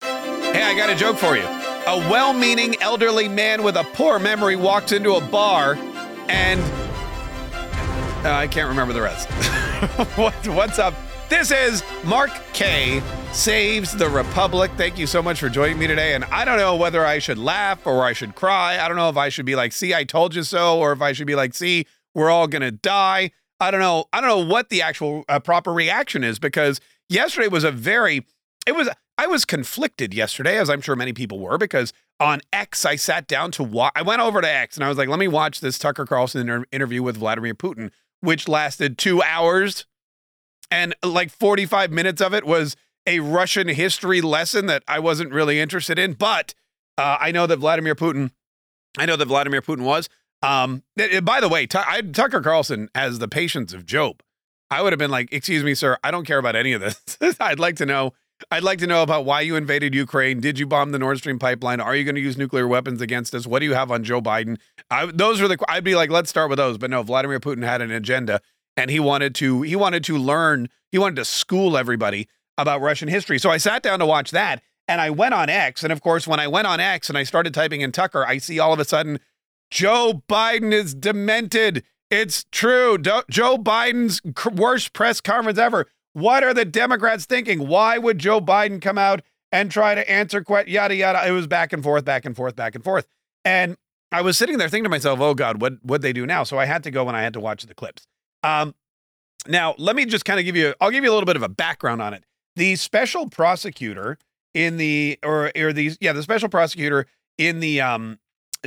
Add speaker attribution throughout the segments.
Speaker 1: Hey, I got a joke for you. A well meaning elderly man with a poor memory walks into a bar and. Uh, I can't remember the rest. what, what's up? This is Mark Kaye. Saves the Republic. Thank you so much for joining me today. And I don't know whether I should laugh or I should cry. I don't know if I should be like, see, I told you so, or if I should be like, see, we're all going to die. I don't know. I don't know what the actual uh, proper reaction is because yesterday was a very, it was, I was conflicted yesterday, as I'm sure many people were, because on X, I sat down to watch. I went over to X and I was like, let me watch this Tucker Carlson inter- interview with Vladimir Putin, which lasted two hours. And like 45 minutes of it was a Russian history lesson that I wasn't really interested in. But uh, I know that Vladimir Putin, I know that Vladimir Putin was. Um, by the way, T- I, Tucker Carlson has the patience of Job. I would have been like, excuse me, sir, I don't care about any of this. I'd like to know I'd like to know about why you invaded Ukraine. Did you bomb the Nord Stream pipeline? Are you going to use nuclear weapons against us? What do you have on Joe Biden? I, those are the. I'd be like, let's start with those. But no, Vladimir Putin had an agenda, and he wanted to. He wanted to learn. He wanted to school everybody about Russian history. So I sat down to watch that, and I went on X. And of course, when I went on X and I started typing in Tucker, I see all of a sudden Joe Biden is demented. It's true. Do- Joe Biden's worst press conference ever. What are the Democrats thinking? Why would Joe Biden come out and try to answer questions? Yada yada. It was back and forth, back and forth, back and forth. And I was sitting there thinking to myself, "Oh God, what what they do now?" So I had to go and I had to watch the clips. Um, now let me just kind of give you. I'll give you a little bit of a background on it. The special prosecutor in the or or these yeah the special prosecutor in the um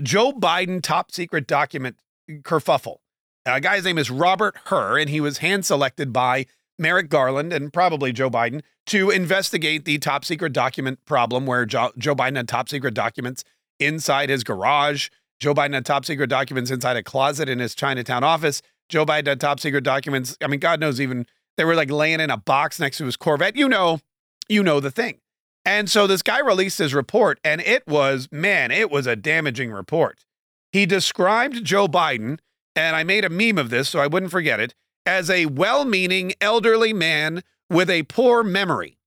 Speaker 1: Joe Biden top secret document kerfuffle. A guy's name is Robert Hur, and he was hand selected by Merrick Garland and probably Joe Biden to investigate the top secret document problem where jo- Joe Biden had top secret documents inside his garage. Joe Biden had top secret documents inside a closet in his Chinatown office. Joe Biden had top secret documents. I mean, God knows even they were like laying in a box next to his Corvette. You know, you know the thing. And so this guy released his report, and it was, man, it was a damaging report. He described Joe Biden, and I made a meme of this so I wouldn't forget it as a well meaning elderly man with a poor memory.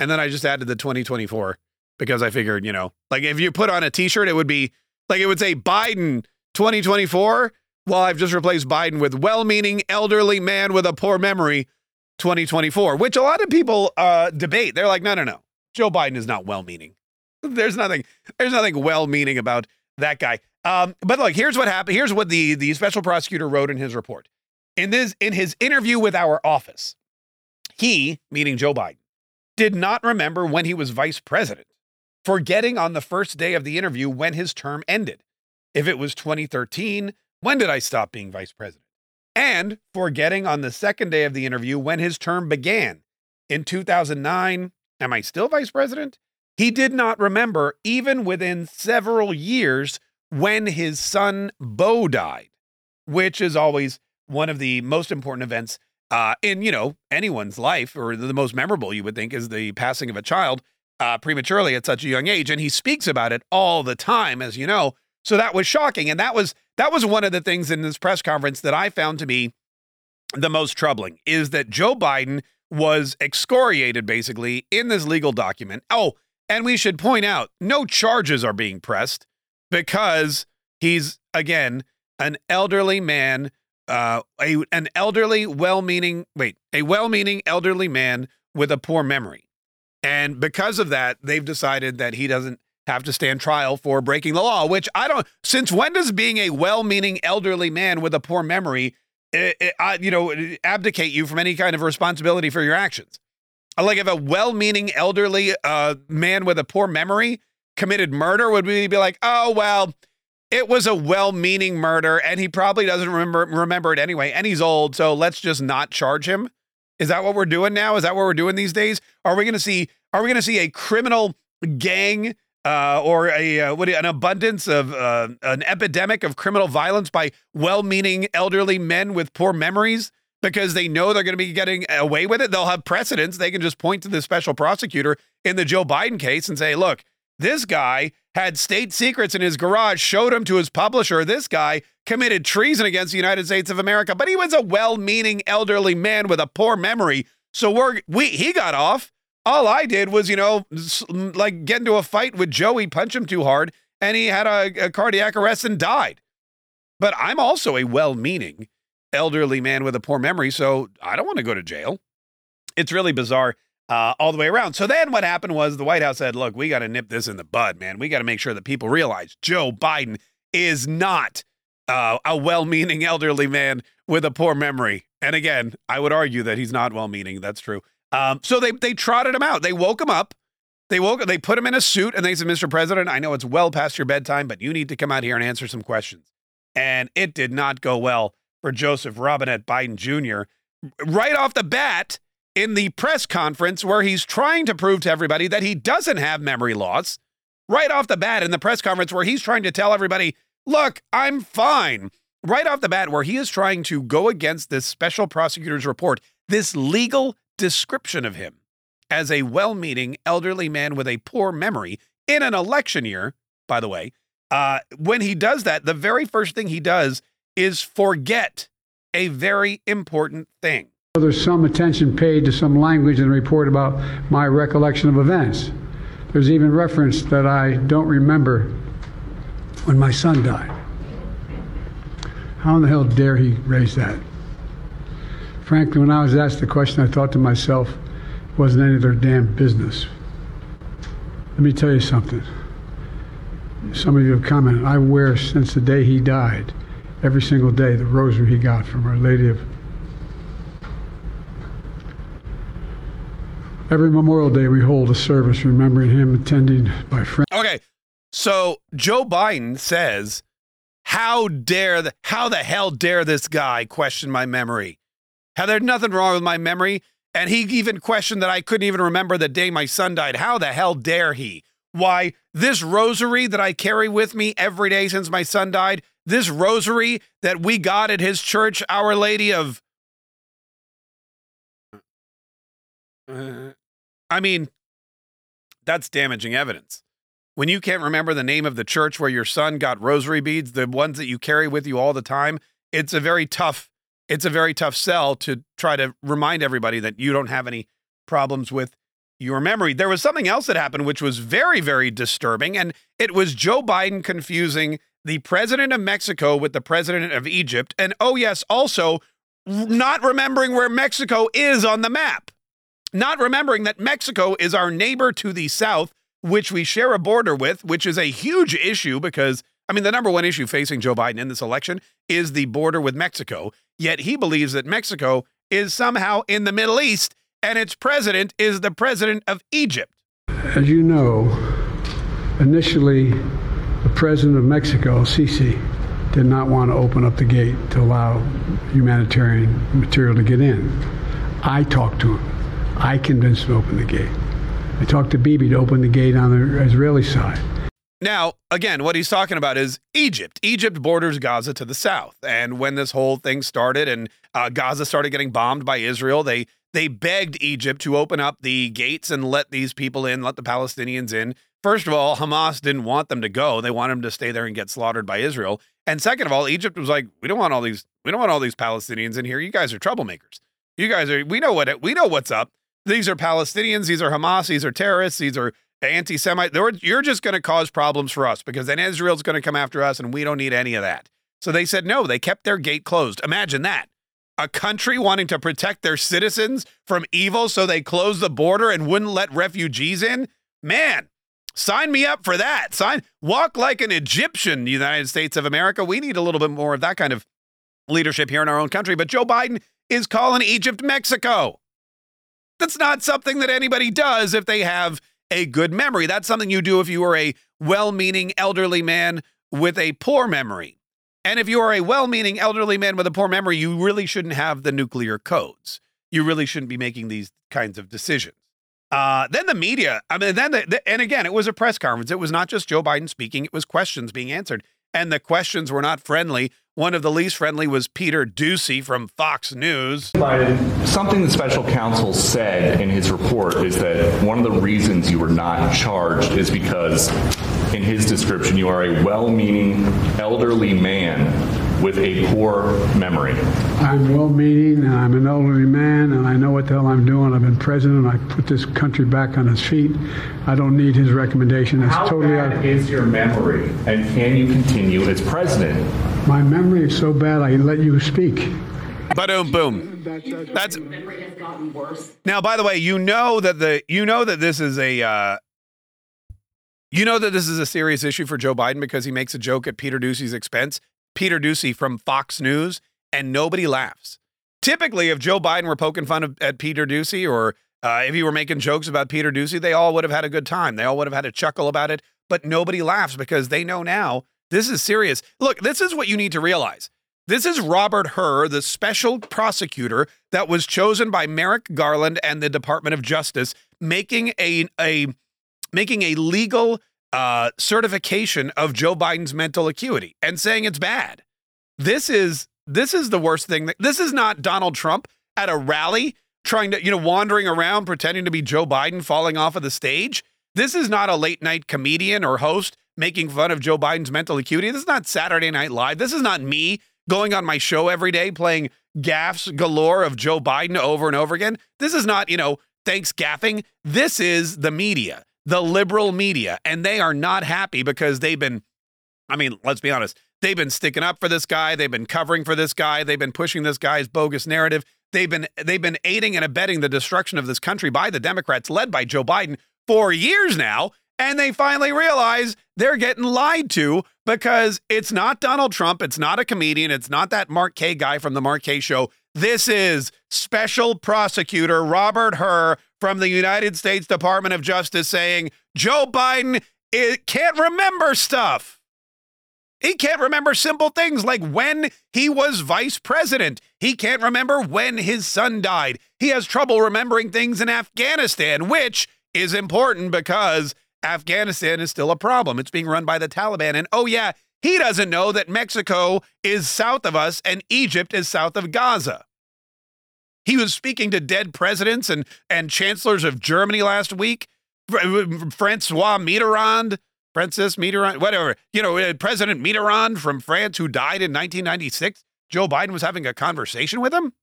Speaker 1: And then I just added the 2024 because I figured, you know, like if you put on a t shirt, it would be like it would say Biden 2024. Well, I've just replaced Biden with well meaning elderly man with a poor memory 2024, which a lot of people uh, debate. They're like, no, no, no. Joe Biden is not well meaning. There's nothing, there's nothing well meaning about that guy. Um, but look, here's what happened. Here's what the, the special prosecutor wrote in his report. In this in his interview with our office, he, meaning Joe Biden, did not remember when he was vice president, forgetting on the first day of the interview when his term ended. If it was 2013, when did I stop being vice president? And forgetting on the second day of the interview when his term began. In 2009, am I still vice president? He did not remember, even within several years, when his son Beau died, which is always one of the most important events uh, in you know anyone's life, or the most memorable you would think is the passing of a child uh, prematurely at such a young age, and he speaks about it all the time, as you know. So that was shocking, and that was that was one of the things in this press conference that I found to be the most troubling is that Joe Biden was excoriated basically in this legal document. Oh, and we should point out no charges are being pressed because he's again an elderly man uh, a an elderly, well-meaning wait, a well-meaning elderly man with a poor memory. And because of that, they've decided that he doesn't have to stand trial for breaking the law, which I don't. Since when does being a well meaning elderly man with a poor memory, it, it, I, you know, abdicate you from any kind of responsibility for your actions? Like if a well meaning elderly uh, man with a poor memory committed murder, would we be like, oh, well, it was a well-meaning murder and he probably doesn't remember remember it anyway and he's old so let's just not charge him. Is that what we're doing now? Is that what we're doing these days? Are we going to see are we going to see a criminal gang uh, or a uh, what an abundance of uh, an epidemic of criminal violence by well-meaning elderly men with poor memories because they know they're going to be getting away with it? They'll have precedents. They can just point to the special prosecutor in the Joe Biden case and say look this guy had state secrets in his garage, showed them to his publisher. This guy committed treason against the United States of America, but he was a well-meaning elderly man with a poor memory. So we're we he got off. All I did was, you know, like get into a fight with Joey, punch him too hard, and he had a, a cardiac arrest and died. But I'm also a well-meaning elderly man with a poor memory, so I don't want to go to jail. It's really bizarre uh, all the way around. So then what happened was the White House said, look, we got to nip this in the bud, man. We got to make sure that people realize Joe Biden is not uh, a well meaning elderly man with a poor memory. And again, I would argue that he's not well meaning. That's true. Um, so they, they trotted him out. They woke him up. They woke they put him in a suit and they said, Mr. President, I know it's well past your bedtime, but you need to come out here and answer some questions. And it did not go well for Joseph Robinette Biden Jr. Right off the bat, in the press conference where he's trying to prove to everybody that he doesn't have memory loss, right off the bat in the press conference where he's trying to tell everybody, look, I'm fine. Right off the bat, where he is trying to go against this special prosecutor's report, this legal description of him as a well meaning elderly man with a poor memory in an election year, by the way. Uh, when he does that, the very first thing he does is forget a very important thing.
Speaker 2: There's some attention paid to some language in the report about my recollection of events. There's even reference that I don't remember when my son died. How in the hell dare he raise that? Frankly, when I was asked the question, I thought to myself, it wasn't any of their damn business. Let me tell you something. Some of you have commented, I wear since the day he died, every single day, the rosary he got from Our Lady of Every Memorial Day, we hold a service remembering him, attending by friends.
Speaker 1: Okay, so Joe Biden says, "How dare the how the hell dare this guy question my memory? How there's nothing wrong with my memory." And he even questioned that I couldn't even remember the day my son died. How the hell dare he? Why, this rosary that I carry with me every day since my son died, this rosary that we got at his church, Our Lady of. I mean, that's damaging evidence. When you can't remember the name of the church where your son got rosary beads, the ones that you carry with you all the time, it's a very tough it's a very tough sell to try to remind everybody that you don't have any problems with your memory. There was something else that happened which was very very disturbing and it was Joe Biden confusing the president of Mexico with the president of Egypt and oh yes, also not remembering where Mexico is on the map not remembering that Mexico is our neighbor to the south, which we share a border with, which is a huge issue because, I mean, the number one issue facing Joe Biden in this election is the border with Mexico. Yet he believes that Mexico is somehow in the Middle East and its president is the president of Egypt.
Speaker 2: As you know, initially, the president of Mexico, Sisi, did not want to open up the gate to allow humanitarian material to get in. I talked to him. I convinced him to open the gate. I talked to Bibi to open the gate on the Israeli side.
Speaker 1: Now, again, what he's talking about is Egypt. Egypt borders Gaza to the south, and when this whole thing started and uh, Gaza started getting bombed by Israel, they they begged Egypt to open up the gates and let these people in, let the Palestinians in. First of all, Hamas didn't want them to go; they wanted them to stay there and get slaughtered by Israel. And second of all, Egypt was like, "We don't want all these, we don't want all these Palestinians in here. You guys are troublemakers. You guys are, we know what we know what's up." These are Palestinians, these are Hamas, these are terrorists, these are anti Semite. You're just going to cause problems for us because then Israel's going to come after us and we don't need any of that. So they said no, they kept their gate closed. Imagine that. A country wanting to protect their citizens from evil so they closed the border and wouldn't let refugees in? Man, sign me up for that. Sign walk like an Egyptian, United States of America. We need a little bit more of that kind of leadership here in our own country. But Joe Biden is calling Egypt Mexico. That's not something that anybody does if they have a good memory. That's something you do if you are a well meaning elderly man with a poor memory. And if you are a well meaning elderly man with a poor memory, you really shouldn't have the nuclear codes. You really shouldn't be making these kinds of decisions. Uh, then the media, I mean, then the, the, and again, it was a press conference. It was not just Joe Biden speaking, it was questions being answered. And the questions were not friendly. One of the least friendly was Peter Doocy from Fox News.
Speaker 3: Something the special counsel said in his report is that one of the reasons you were not charged is because, in his description, you are a well meaning elderly man with a poor memory.
Speaker 2: I'm well meaning and I'm an elderly man and I know what the hell I'm doing. I've been president. I put this country back on its feet. I don't need his recommendation. It's
Speaker 3: How
Speaker 2: totally
Speaker 3: bad
Speaker 2: out.
Speaker 3: is your memory and can you continue as president?
Speaker 2: My memory is so bad I let you speak.
Speaker 1: Boom, boom. That's now. By the way, you know that the you know that this is a uh, you know that this is a serious issue for Joe Biden because he makes a joke at Peter Doocy's expense. Peter Doocy from Fox News, and nobody laughs. Typically, if Joe Biden were poking fun of, at Peter Doocy or uh, if he were making jokes about Peter Doocy, they all would have had a good time. They all would have had a chuckle about it, but nobody laughs because they know now this is serious. Look, this is what you need to realize. This is Robert Hur, the special prosecutor that was chosen by Merrick Garland and the Department of Justice, making a a making a legal uh, certification of Joe Biden's mental acuity and saying it's bad. This is this is the worst thing. That, this is not Donald Trump at a rally trying to you know wandering around pretending to be Joe Biden falling off of the stage. This is not a late night comedian or host making fun of Joe Biden's mental acuity. This is not Saturday Night Live. This is not me going on my show every day playing gaffs galore of Joe Biden over and over again. This is not, you know, thanks gaffing. This is the media, the liberal media, and they are not happy because they've been, I mean, let's be honest, they've been sticking up for this guy, they've been covering for this guy, they've been pushing this guy's bogus narrative. They've been they've been aiding and abetting the destruction of this country by the Democrats led by Joe Biden for years now. And they finally realize they're getting lied to because it's not Donald Trump. It's not a comedian. It's not that Mark Kaye guy from the Mark Kaye show. This is special prosecutor Robert Hur from the United States Department of Justice saying Joe Biden it can't remember stuff. He can't remember simple things like when he was vice president. He can't remember when his son died. He has trouble remembering things in Afghanistan, which is important because Afghanistan is still a problem. It's being run by the Taliban. And oh, yeah, he doesn't know that Mexico is south of us and Egypt is south of Gaza. He was speaking to dead presidents and, and chancellors of Germany last week. Francois Mitterrand, Francis Mitterrand, whatever, you know, uh, President Mitterrand from France who died in 1996. Joe Biden was having a conversation with him.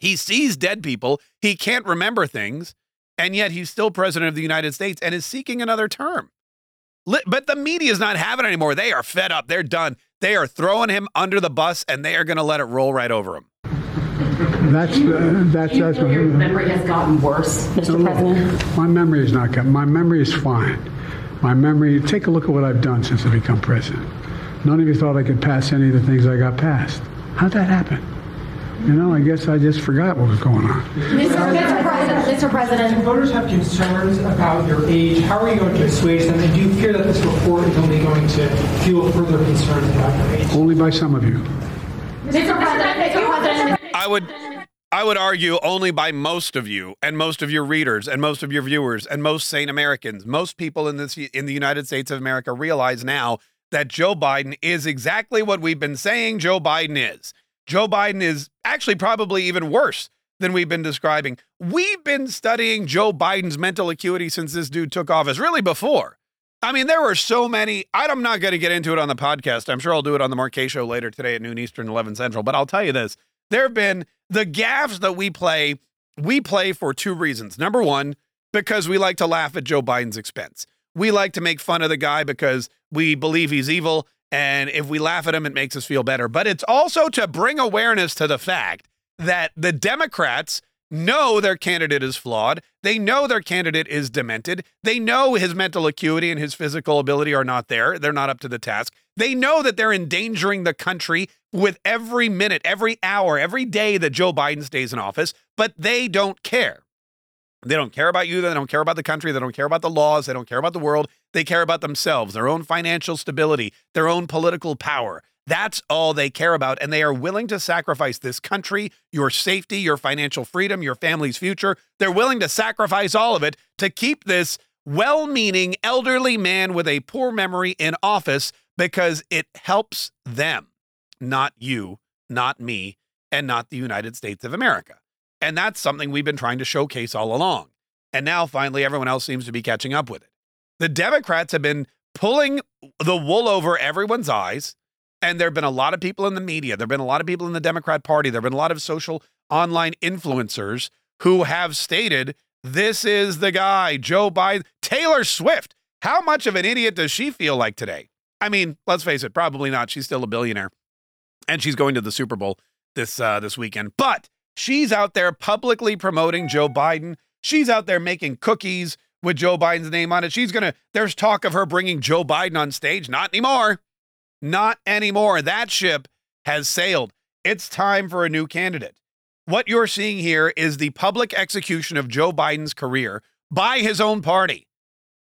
Speaker 1: He sees dead people. He can't remember things. And yet he's still president of the United States and is seeking another term. But the media is not having it anymore. They are fed up. They're done. They are throwing him under the bus and they are going to let it roll right over him.
Speaker 2: That's uh, that's that's
Speaker 4: Your memory has gotten worse, Mr. President.
Speaker 2: My memory is not good. My memory is fine. My memory. Take a look at what I've done since I become president. None of you thought I could pass any of the things I got passed. How'd that happen? You know, I guess I just forgot what was going on.
Speaker 4: Mr. Mr. President, Mr. President.
Speaker 5: Voters have concerns about your age. How are you going to assuage them? And do you fear that this report is only going to fuel further concerns about your age?
Speaker 2: Only by some of you.
Speaker 4: Mr. President, Mr. President.
Speaker 1: I would I would argue only by most of you and most of your readers and most of your viewers and most sane Americans. Most people in this in the United States of America realize now that Joe Biden is exactly what we've been saying Joe Biden is. Joe Biden is actually probably even worse than we've been describing. We've been studying Joe Biden's mental acuity since this dude took office, really before. I mean, there were so many. I'm not going to get into it on the podcast. I'm sure I'll do it on the Kaye show later today at noon Eastern, 11 Central. But I'll tell you this there have been the gaffes that we play, we play for two reasons. Number one, because we like to laugh at Joe Biden's expense. We like to make fun of the guy because we believe he's evil. And if we laugh at him, it makes us feel better. But it's also to bring awareness to the fact that the Democrats know their candidate is flawed. They know their candidate is demented. They know his mental acuity and his physical ability are not there. They're not up to the task. They know that they're endangering the country with every minute, every hour, every day that Joe Biden stays in office, but they don't care. They don't care about you. They don't care about the country. They don't care about the laws. They don't care about the world. They care about themselves, their own financial stability, their own political power. That's all they care about. And they are willing to sacrifice this country, your safety, your financial freedom, your family's future. They're willing to sacrifice all of it to keep this well meaning elderly man with a poor memory in office because it helps them, not you, not me, and not the United States of America. And that's something we've been trying to showcase all along. And now finally, everyone else seems to be catching up with it. The Democrats have been pulling the wool over everyone's eyes. And there have been a lot of people in the media, there have been a lot of people in the Democrat Party, there have been a lot of social online influencers who have stated this is the guy, Joe Biden. Taylor Swift, how much of an idiot does she feel like today? I mean, let's face it, probably not. She's still a billionaire, and she's going to the Super Bowl this uh, this weekend. But she's out there publicly promoting Joe Biden. She's out there making cookies with Joe Biden's name on it. She's gonna. There's talk of her bringing Joe Biden on stage. Not anymore. Not anymore. That ship has sailed. It's time for a new candidate. What you're seeing here is the public execution of Joe Biden's career by his own party.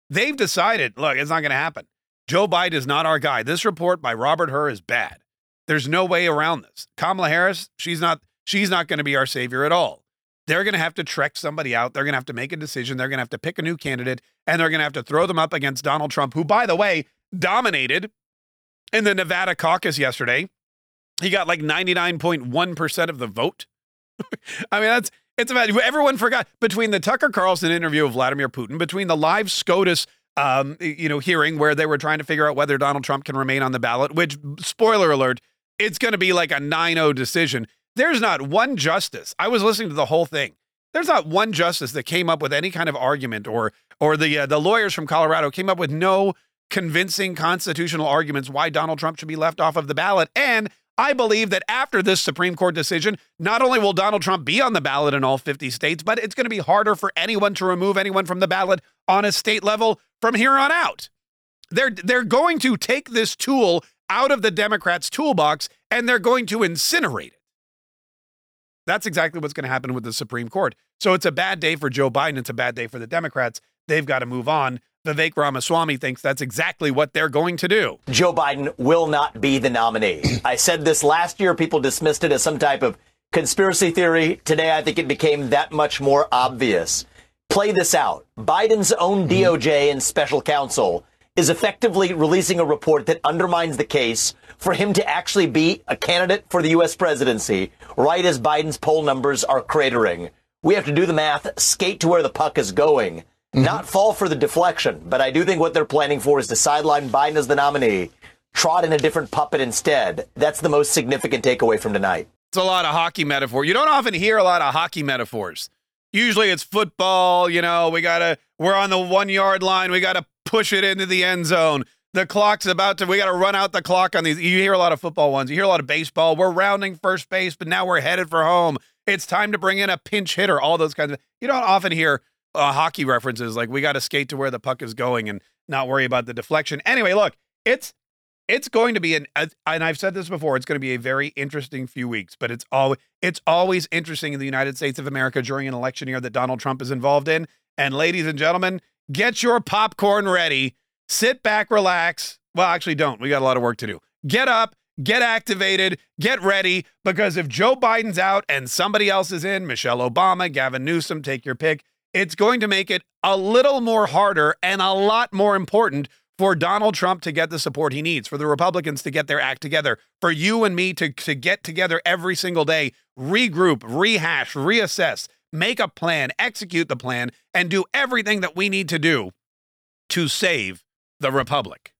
Speaker 1: They've decided, look, it's not going to happen. Joe Biden is not our guy. This report by Robert Hur is bad. There's no way around this. Kamala Harris, she's not she's not going to be our savior at all. They're going to have to trek somebody out. They're going to have to make a decision. They're going to have to pick a new candidate and they're going to have to throw them up against Donald Trump, who by the way, dominated in the Nevada caucus yesterday. He got like 99.1% of the vote. I mean, that's it's about everyone forgot between the Tucker Carlson interview of Vladimir Putin, between the live SCOTUS um, you know, hearing where they were trying to figure out whether Donald Trump can remain on the ballot, which spoiler alert, it's going to be like a 9-0 decision. There's not one justice. I was listening to the whole thing. There's not one justice that came up with any kind of argument or or the uh, the lawyers from Colorado came up with no convincing constitutional arguments why Donald Trump should be left off of the ballot. And I believe that after this Supreme Court decision, not only will Donald Trump be on the ballot in all 50 states, but it's going to be harder for anyone to remove anyone from the ballot on a state level from here on out. They're they're going to take this tool out of the Democrats' toolbox and they're going to incinerate it. That's exactly what's going to happen with the Supreme Court. So it's a bad day for Joe Biden. It's a bad day for the Democrats. They've got to move on. Vivek Ramaswamy thinks that's exactly what they're going to do.
Speaker 6: Joe Biden will not be the nominee. I said this last year. People dismissed it as some type of conspiracy theory. Today, I think it became that much more obvious. Play this out. Biden's own mm-hmm. DOJ and special counsel is effectively releasing a report that undermines the case for him to actually be a candidate for the U.S. presidency right as Biden's poll numbers are cratering. We have to do the math, skate to where the puck is going, mm-hmm. not fall for the deflection. But I do think what they're planning for is to sideline Biden as the nominee, trot in a different puppet instead. That's the most significant takeaway from tonight.
Speaker 1: It's a lot of hockey metaphor. You don't often hear a lot of hockey metaphors. Usually it's football, you know, we got to, we're on the one yard line, we got to push it into the end zone. The clock's about to, we got to run out the clock on these. You hear a lot of football ones, you hear a lot of baseball. We're rounding first base, but now we're headed for home. It's time to bring in a pinch hitter, all those kinds of, you don't often hear uh, hockey references like we got to skate to where the puck is going and not worry about the deflection. Anyway, look, it's it's going to be an and I've said this before, it's going to be a very interesting few weeks, but it's all it's always interesting in the United States of America during an election year that Donald Trump is involved in. And ladies and gentlemen, get your popcorn ready. Sit back, relax. Well, actually don't. We got a lot of work to do. Get up, get activated, get ready because if Joe Biden's out and somebody else is in, Michelle Obama, Gavin Newsom, take your pick, it's going to make it a little more harder and a lot more important for Donald Trump to get the support he needs, for the Republicans to get their act together, for you and me to, to get together every single day, regroup, rehash, reassess, make a plan, execute the plan, and do everything that we need to do to save the Republic.